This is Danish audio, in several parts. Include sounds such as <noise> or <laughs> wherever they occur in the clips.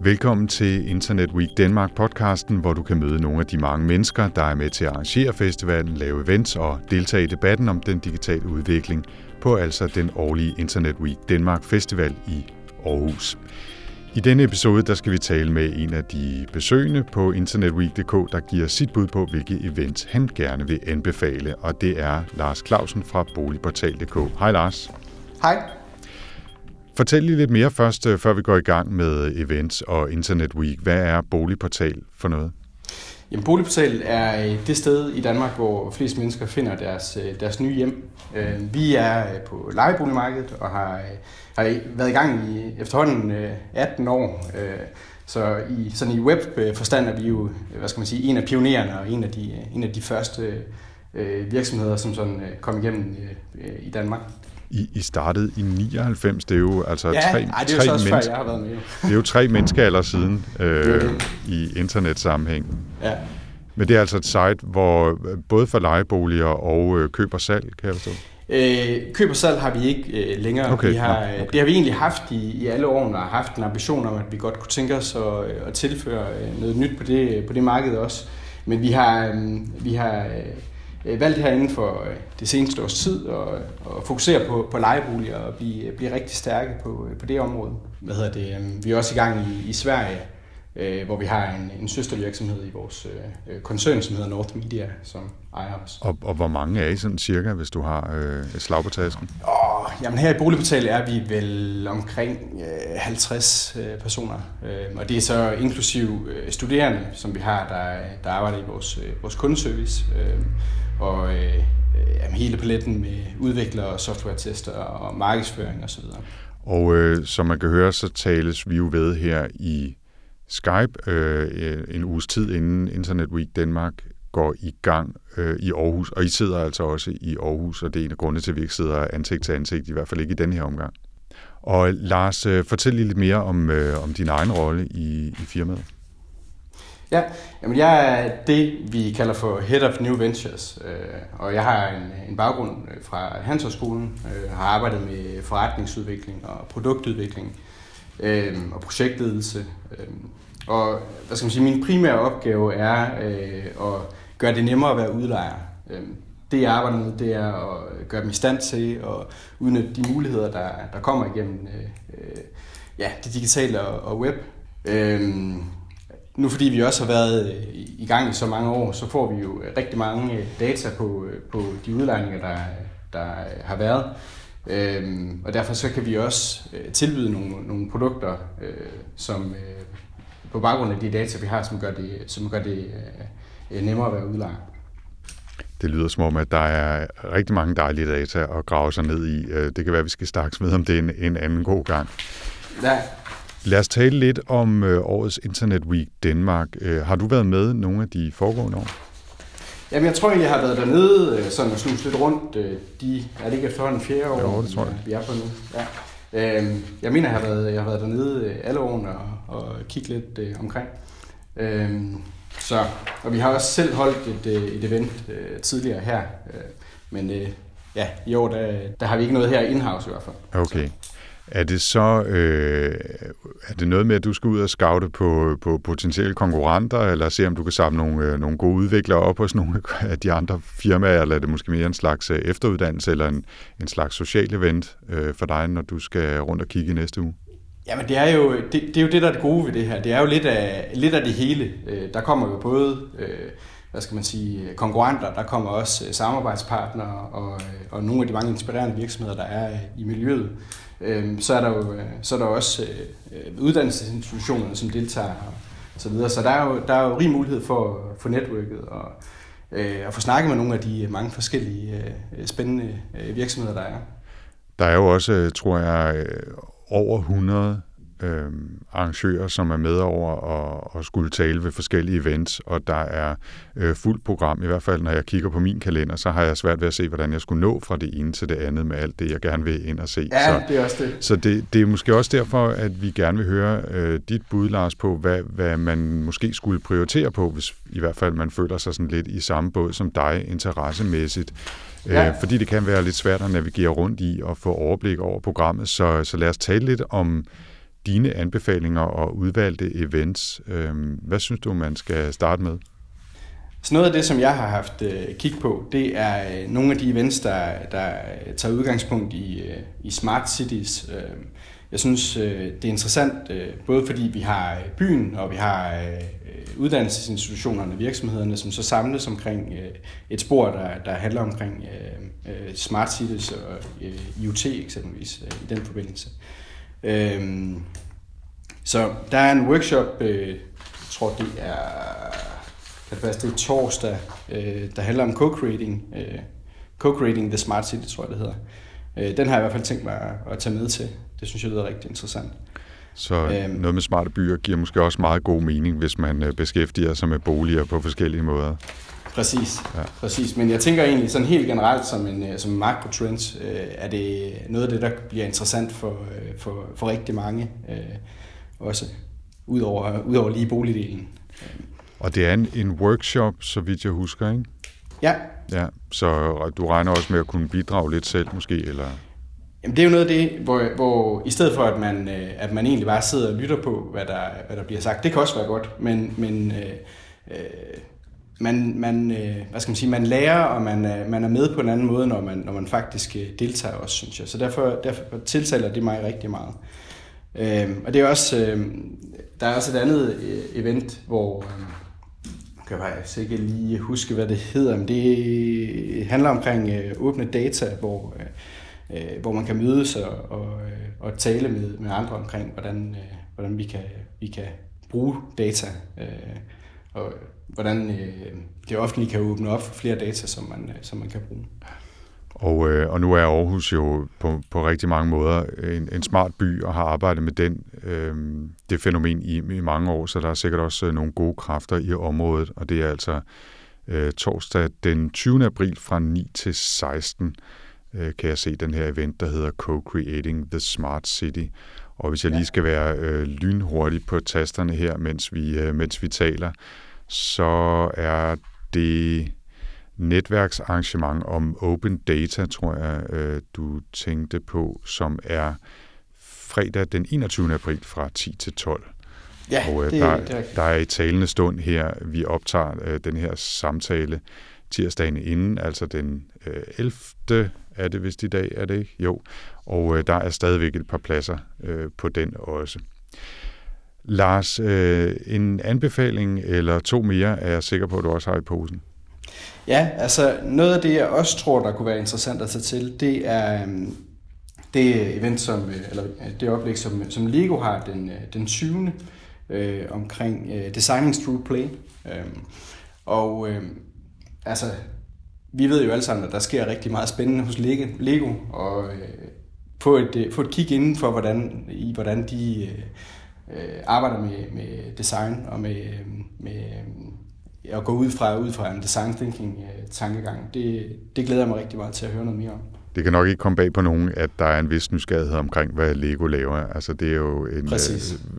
Velkommen til Internet Week Danmark podcasten, hvor du kan møde nogle af de mange mennesker, der er med til at arrangere festivalen, lave events og deltage i debatten om den digitale udvikling på altså den årlige Internet Week Danmark Festival i Aarhus. I denne episode der skal vi tale med en af de besøgende på internetweek.dk, der giver sit bud på, hvilke events han gerne vil anbefale, og det er Lars Clausen fra Boligportal.dk. Hej Lars. Hej. Fortæl lige lidt mere først, øh, før vi går i gang med events og Internet Week. Hvad er Boligportal for noget? Jamen, Boligportal er øh, det sted i Danmark, hvor flest mennesker finder deres, øh, deres nye hjem. Øh, vi er på lejeboligmarkedet og har, har været i gang i efterhånden 18 år. Så i, sådan i webforstand er vi jo, hvad skal man sige, en af pionererne og en af de, en af de første virksomheder, som sådan kom igennem i Danmark. I, I startede i 99, det er jo altså ja, tre, ej, det er tre også mennesker, jeg har været med. det er jo tre menneskealder siden øh, i internetsammenhæng. Ja. Men det er altså et site, hvor både for lejeboliger og øh, køb og salg, kan jeg forstå? Øh, køb og salg har vi ikke øh, længere. Okay, vi har, okay. Det har vi egentlig haft i, i alle årene, og haft en ambition om, at vi godt kunne tænke os at, at tilføre øh, noget nyt på det, på det marked også. Men vi har, øh, vi har øh, øh, valgt her inden for øh, det seneste års tid og, og fokusere på, på lejeboliger og blive, blive rigtig stærke på, øh, på det område. Hvad hedder det? Øh, vi er også i gang i, i Sverige, øh, hvor vi har en, en søstervirksomhed i vores øh, koncern, som hedder North Media, som ejer os. Og, og hvor mange er I sådan cirka, hvis du har øh, et slag på tasken? Oh, jamen her i Boligportal er vi vel omkring øh, 50 øh, personer, øh, og det er så inklusiv øh, studerende, som vi har, der, der arbejder i vores, øh, vores kundeservice. Øh, og øh, jamen, hele paletten med udviklere, software-tester og markedsføring osv. Og øh, som man kan høre, så tales vi jo ved her i Skype øh, øh en uges tid inden Internet Week Danmark går i gang øh, i Aarhus, og I sidder altså også i Aarhus, og det er en af grundene til, at vi ikke sidder ansigt til ansigt, i hvert fald ikke i den her omgang. Og Lars, øh, fortæl lige lidt mere om, øh, om din egen rolle i, i firmaet. Ja, jamen jeg er det, vi kalder for Head of New Ventures, øh, og jeg har en, en baggrund øh, fra Handelshøjskolen, øh, har arbejdet med forretningsudvikling og produktudvikling øh, og projektledelse. Øh, og hvad skal man sige, min primære opgave er øh, at gøre det nemmere at være udlejer. Øh, det jeg arbejder med, det er at gøre dem i stand til at udnytte de muligheder, der, der kommer igennem øh, øh ja, det digitale og, og web. Øh, nu fordi vi også har været øh, i gang i så mange år, så får vi jo rigtig mange øh, data på, øh, på de udlejninger, der, der har været. Øhm, og derfor så kan vi også tilbyde nogle, nogle produkter, øh, som øh, på baggrund af de data, vi har, som gør det, som gør det øh, nemmere at være udlejer. Det lyder som om, at der er rigtig mange dejlige data at grave sig ned i. Det kan være, at vi skal snakke med om det en, en anden god gang. Ja, Lad os tale lidt om øh, årets Internet Week Danmark. Øh, har du været med nogle af de foregående år? Jamen, jeg tror jeg har været dernede øh, sådan og snus lidt rundt. Øh, de, er det ikke efterhånden fjerde år, jo, det tror jeg. vi er på nu? Ja. Øh, jeg mener, jeg har været, jeg har været dernede øh, alle årene og, og kigget lidt øh, omkring. Øh, så, og vi har også selv holdt et, et event øh, tidligere her. Øh, men øh, ja, i år, der, der har vi ikke noget her in-house i hvert fald. Okay. Er det så øh, er det noget med, at du skal ud og scoute på, på potentielle konkurrenter, eller se, om du kan samle nogle, øh, nogle gode udviklere op hos nogle <laughs> af de andre firmaer, eller er det måske mere en slags øh, efteruddannelse, eller en, en slags social event øh, for dig, når du skal rundt og kigge i næste uge? Jamen det er jo det, det, er jo det, der er det gode ved det her. Det er jo lidt af, lidt af det hele. Øh, der kommer jo både øh, hvad skal man sige, konkurrenter, der kommer også øh, samarbejdspartnere og, og nogle af de mange inspirerende virksomheder, der er i miljøet. Øhm, øh, så er der jo så er der også øh, øh uddannelsesinstitutionerne, som deltager og så videre. Så der er jo, der er jo rig mulighed for, for netværket og øh, at få snakket med nogle af de øh, mange forskellige spændende virksomheder, der er. Der er jo også, tror jeg, over 100 øh, arrangører, som er med over og, og skulle tale ved forskellige events, og der er øh, fuldt program. I hvert fald, når jeg kigger på min kalender, så har jeg svært ved at se, hvordan jeg skulle nå fra det ene til det andet med alt det, jeg gerne vil ind og se. Ja, så, det er også det. Så det, det er måske også derfor, at vi gerne vil høre øh, dit bud, Lars, på, hvad, hvad man måske skulle prioritere på, hvis i hvert fald man føler sig sådan lidt i samme båd som dig interessemæssigt. Ja. Øh, fordi det kan være lidt svært at navigere rundt i og få overblik over programmet. Så, så lad os tale lidt om dine anbefalinger og udvalgte events. Øhm, hvad synes du, man skal starte med? Så noget af det, som jeg har haft øh, kig på, det er øh, nogle af de events, der, der øh, tager udgangspunkt i, øh, i smart cities. Øh, jeg synes, øh, det er interessant, øh, både fordi vi har øh, byen, og vi har øh, uddannelsesinstitutionerne, virksomhederne, som så samles omkring øh, et spor, der, der handler omkring øh, øh smart cities og øh, IoT eksempelvis øh, i den forbindelse. Øh, så der er en workshop, øh, jeg tror det er, kan det passe, det er torsdag, øh, der handler om co-creating, øh, co-creating the smart city, tror jeg det hedder. Øh, den har jeg i hvert fald tænkt mig at tage med til. Det synes jeg lyder rigtig interessant. Så øhm, noget med smarte byer giver måske også meget god mening, hvis man øh, beskæftiger sig med boliger på forskellige måder. Præcis, ja. præcis. Men jeg tænker egentlig sådan helt generelt som en, øh, som en makrotrend, øh, er det noget af det, der bliver interessant for, øh, for, for rigtig mange øh, også, udover, udover lige boligdelen. Og det er en, en workshop, så vidt jeg husker, ikke? Ja. Ja, så du regner også med at kunne bidrage lidt selv måske, eller? Jamen, det er jo noget af det, hvor, hvor i stedet for, at man, øh, at man egentlig bare sidder og lytter på, hvad der, hvad der bliver sagt, det kan også være godt, men, men øh, øh, man, man, øh, hvad skal man sige, man lærer, og man, øh, man er med på en anden måde, når man, når man faktisk øh, deltager også, synes jeg. Så derfor, derfor tiltaler det mig rigtig meget. Øh, og det er også, øh, der er også et andet øh, event, hvor, øh, kan jeg faktisk ikke lige huske, hvad det hedder, men det handler omkring øh, åbne data, hvor øh, øh hvor man kan mødes og, og, øh, og tale med, med andre omkring, hvordan, øh, hvordan vi, kan, vi kan bruge data, øh, og hvordan øh, det offentlige kan åbne op for flere data, som man, øh, som man kan bruge. Og, øh, og nu er Aarhus jo på, på rigtig mange måder en, en smart by og har arbejdet med den, øh, det fænomen i, i mange år, så der er sikkert også nogle gode kræfter i området, og det er altså øh, torsdag den 20. april fra 9 til 16 øh, kan jeg se den her event, der hedder Co-Creating the Smart City. Og hvis jeg lige skal være øh, lynhurtig på tasterne her, mens vi, øh, mens vi taler, så er det netværksarrangement om open data, tror jeg, øh, du tænkte på, som er fredag den 21. april fra 10 til 12. Ja, og øh, det, der, det er der er i talende stund her, vi optager øh, den her samtale tirsdagen inden, altså den øh, 11 er det vist i dag, er det ikke? Jo. Og øh, der er stadigvæk et par pladser øh, på den også. Lars, øh, en anbefaling eller to mere er jeg sikker på, at du også har i posen. Ja, altså noget af det, jeg også tror, der kunne være interessant at tage til, det er øh, det event, som, øh, eller øh, det oplæg, som, som Lego har den, den 20. Øh, omkring øh, Designing Through Play. Øh, og øh, altså, vi ved jo alle sammen, at der sker rigtig meget spændende hos Lego, og øh, få, et, øh, få et kig inden for, hvordan, i hvordan de øh, arbejder med, med design og med, øh, med øh, at gå ud fra, ud fra en design thinking øh, tankegang. Det, det glæder jeg mig rigtig meget til at høre noget mere om det kan nok ikke komme bag på nogen, at der er en vis nysgerrighed omkring, hvad Lego laver. Altså det er jo en, øh,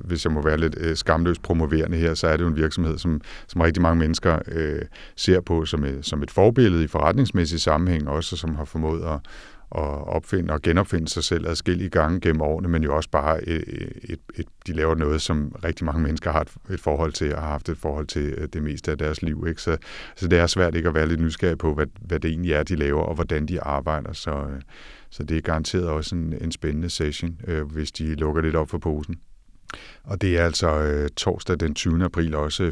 hvis jeg må være lidt øh, skamløst promoverende her, så er det jo en virksomhed, som, som rigtig mange mennesker øh, ser på som et, som et forbillede i forretningsmæssig sammenhæng, også som har formået at, at opfinde og genopfinde sig selv adskillige gange gennem årene, men jo også bare et, et, et, de laver noget, som rigtig mange mennesker har et, et forhold til, og har haft et forhold til øh, det meste af deres liv. Ikke? Så, så det er svært ikke at være lidt nysgerrig på, hvad, hvad det egentlig er, de laver, og hvordan de arbejder. Så, så det er garanteret også en, en spændende session, øh, hvis de lukker lidt op for posen. Og det er altså øh, torsdag den 20. april, også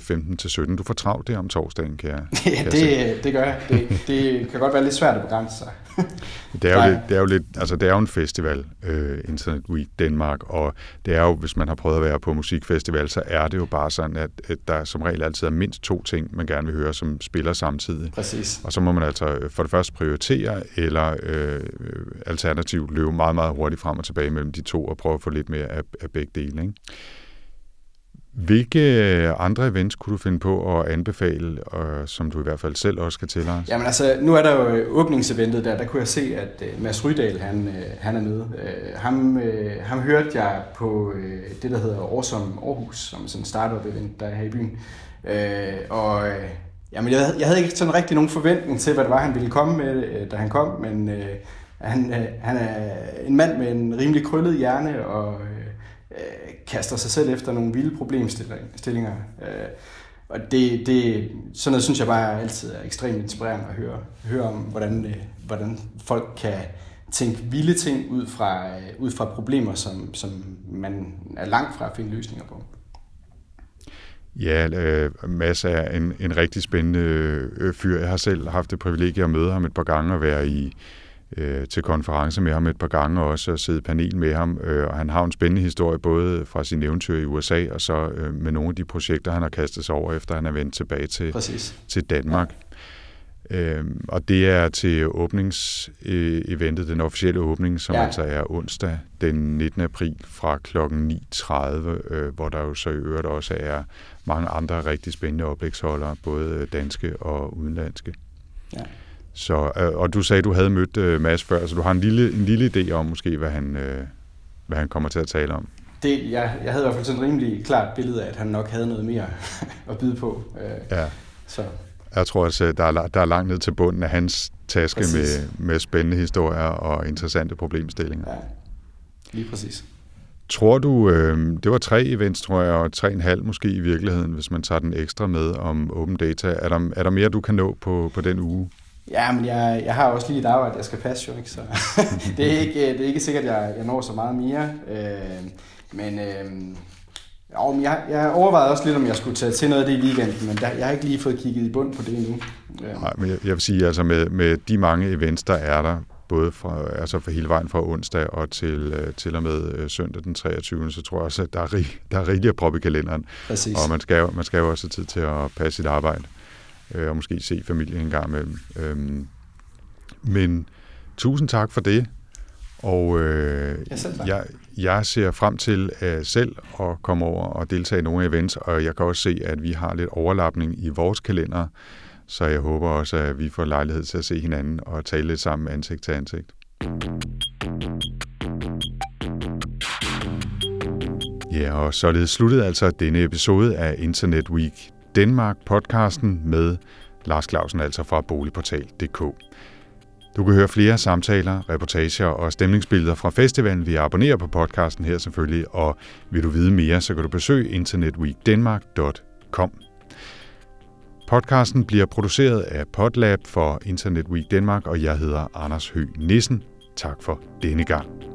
15-17. Du får travlt der om torsdagen, kan <laughs> jeg Ja, kan det, jeg det gør jeg. Det, det kan godt være lidt svært at begrænse sig. <laughs> Det er, jo Nej. lidt, det er jo lidt, altså det er jo en festival, øh, Internet Week Danmark, og det er jo, hvis man har prøvet at være på musikfestival, så er det jo bare sådan, at, at der som regel altid er mindst to ting, man gerne vil høre, som spiller samtidig. Præcis. Og så må man altså øh, for det første prioritere, eller øh, øh, alternativt løbe meget, meget hurtigt frem og tilbage mellem de to, og prøve at få lidt mere af, af begge dele. Ikke? Hvilke andre events kunne du finde på at anbefale, og som du i hvert fald selv også skal til os? Jamen altså, nu er der jo øh, åbningseventet der, der kunne jeg se, at øh, Mads Rydal, han, øh, han er med. Ham, ham hørte jeg på det, der hedder Awesome Aarhus, som sådan en startup-event, der er her i byen. Og jamen, jeg, havde- jeg havde ikke sådan rigtig nogen forventning til, hvad det var, han ville komme med, da han kom, men han, han er en mand med en rimelig krøllet hjerne, og kaster sig selv efter nogle vilde problemstillinger. Uh, og det, det, sådan noget synes jeg bare altid er ekstremt inspirerende at høre, høre om, hvordan, øh, hvordan folk kan tænke vilde ting ud fra, øh, ud fra problemer, som, som man er langt fra at finde løsninger på. Ja, øh, Mads er en, en rigtig spændende øh, fyr. Jeg har selv haft det privilegie at møde ham et par gange og være i øh, til konference med ham et par gange og også at sidde i panel med ham. Øh, og han har en spændende historie både fra sin eventyr i USA og så øh, med nogle af de projekter, han har kastet sig over, efter han er vendt tilbage til, Præcis. til Danmark. Øhm, og det er til åbningseventet, den officielle åbning, som ja. Ja. altså er onsdag den 19. april fra kl. 9.30, øh, hvor der jo så i øvrigt også er mange andre rigtig spændende oplægsholdere, både danske og udenlandske. Ja. Så, øh, og du sagde, du havde mødt øh, Mads før, så du har en lille, en lille idé om måske, hvad han, øh, hvad han kommer til at tale om. Det, jeg, jeg havde i hvert fald sådan et rimelig klart billede af, at han nok havde noget mere <laughs> at byde på. Øh, Ja. så Jeg tror også, der er, der er langt ned til bunden af hans taske Præcis. med, med spændende historier og interessante problemstillinger. ja, lige præcis. Tror du, øh, det var tre events, tror jeg, og tre en halv måske i virkeligheden, hvis man tager den ekstra med om open data. Er der, er der mere, du kan nå på, på den uge? Ja, men jeg, jeg har også lige et arbejde, jeg skal passe jo, ikke? Så <laughs> det, er ikke, det er ikke sikkert, at jeg, jeg når så meget mere. Øh, men øh, jo, men jeg, jeg overvejede også lidt, om jeg skulle tage til noget af det i weekenden, men der, jeg har ikke lige fået kigget i bund på det endnu. Øh, Nej, men jeg, jeg vil sige, altså med, med de mange events, der er der, både fra, altså for hele vejen fra onsdag og til, øh, til og med øh, søndag den 23. Så tror jeg også, at der er, rig, der er rigeligt at proppe i kalenderen. præcis. Og man skal, jo, man skal jo også have tid til at passe sit arbejde, øh, og måske se familien en gang imellem. Øhm, men tusind tak for det, og øh, Ja, jeg, jeg ser frem til uh, selv at komme over og deltage i nogle events, og jeg kan også se, at vi har lidt overlapning i vores kalender, så jeg håber også, at vi får lejlighed til at se hinanden og tale lidt sammen ansigt til ansigt. Ja, og således sluttede altså denne episode af Internet Week Danmark podcasten med Lars Clausen, altså fra boligportal.dk. Du kan høre flere samtaler, reportager og stemningsbilleder fra festivalen Vi abonnerer på podcasten her selvfølgelig, og vil du vide mere, så kan du besøge internetweekdenmark.com. Podcasten bliver produceret af Podlab for Internet Week Danmark, og jeg hedder Anders Høgh Nissen. Tak for denne gang.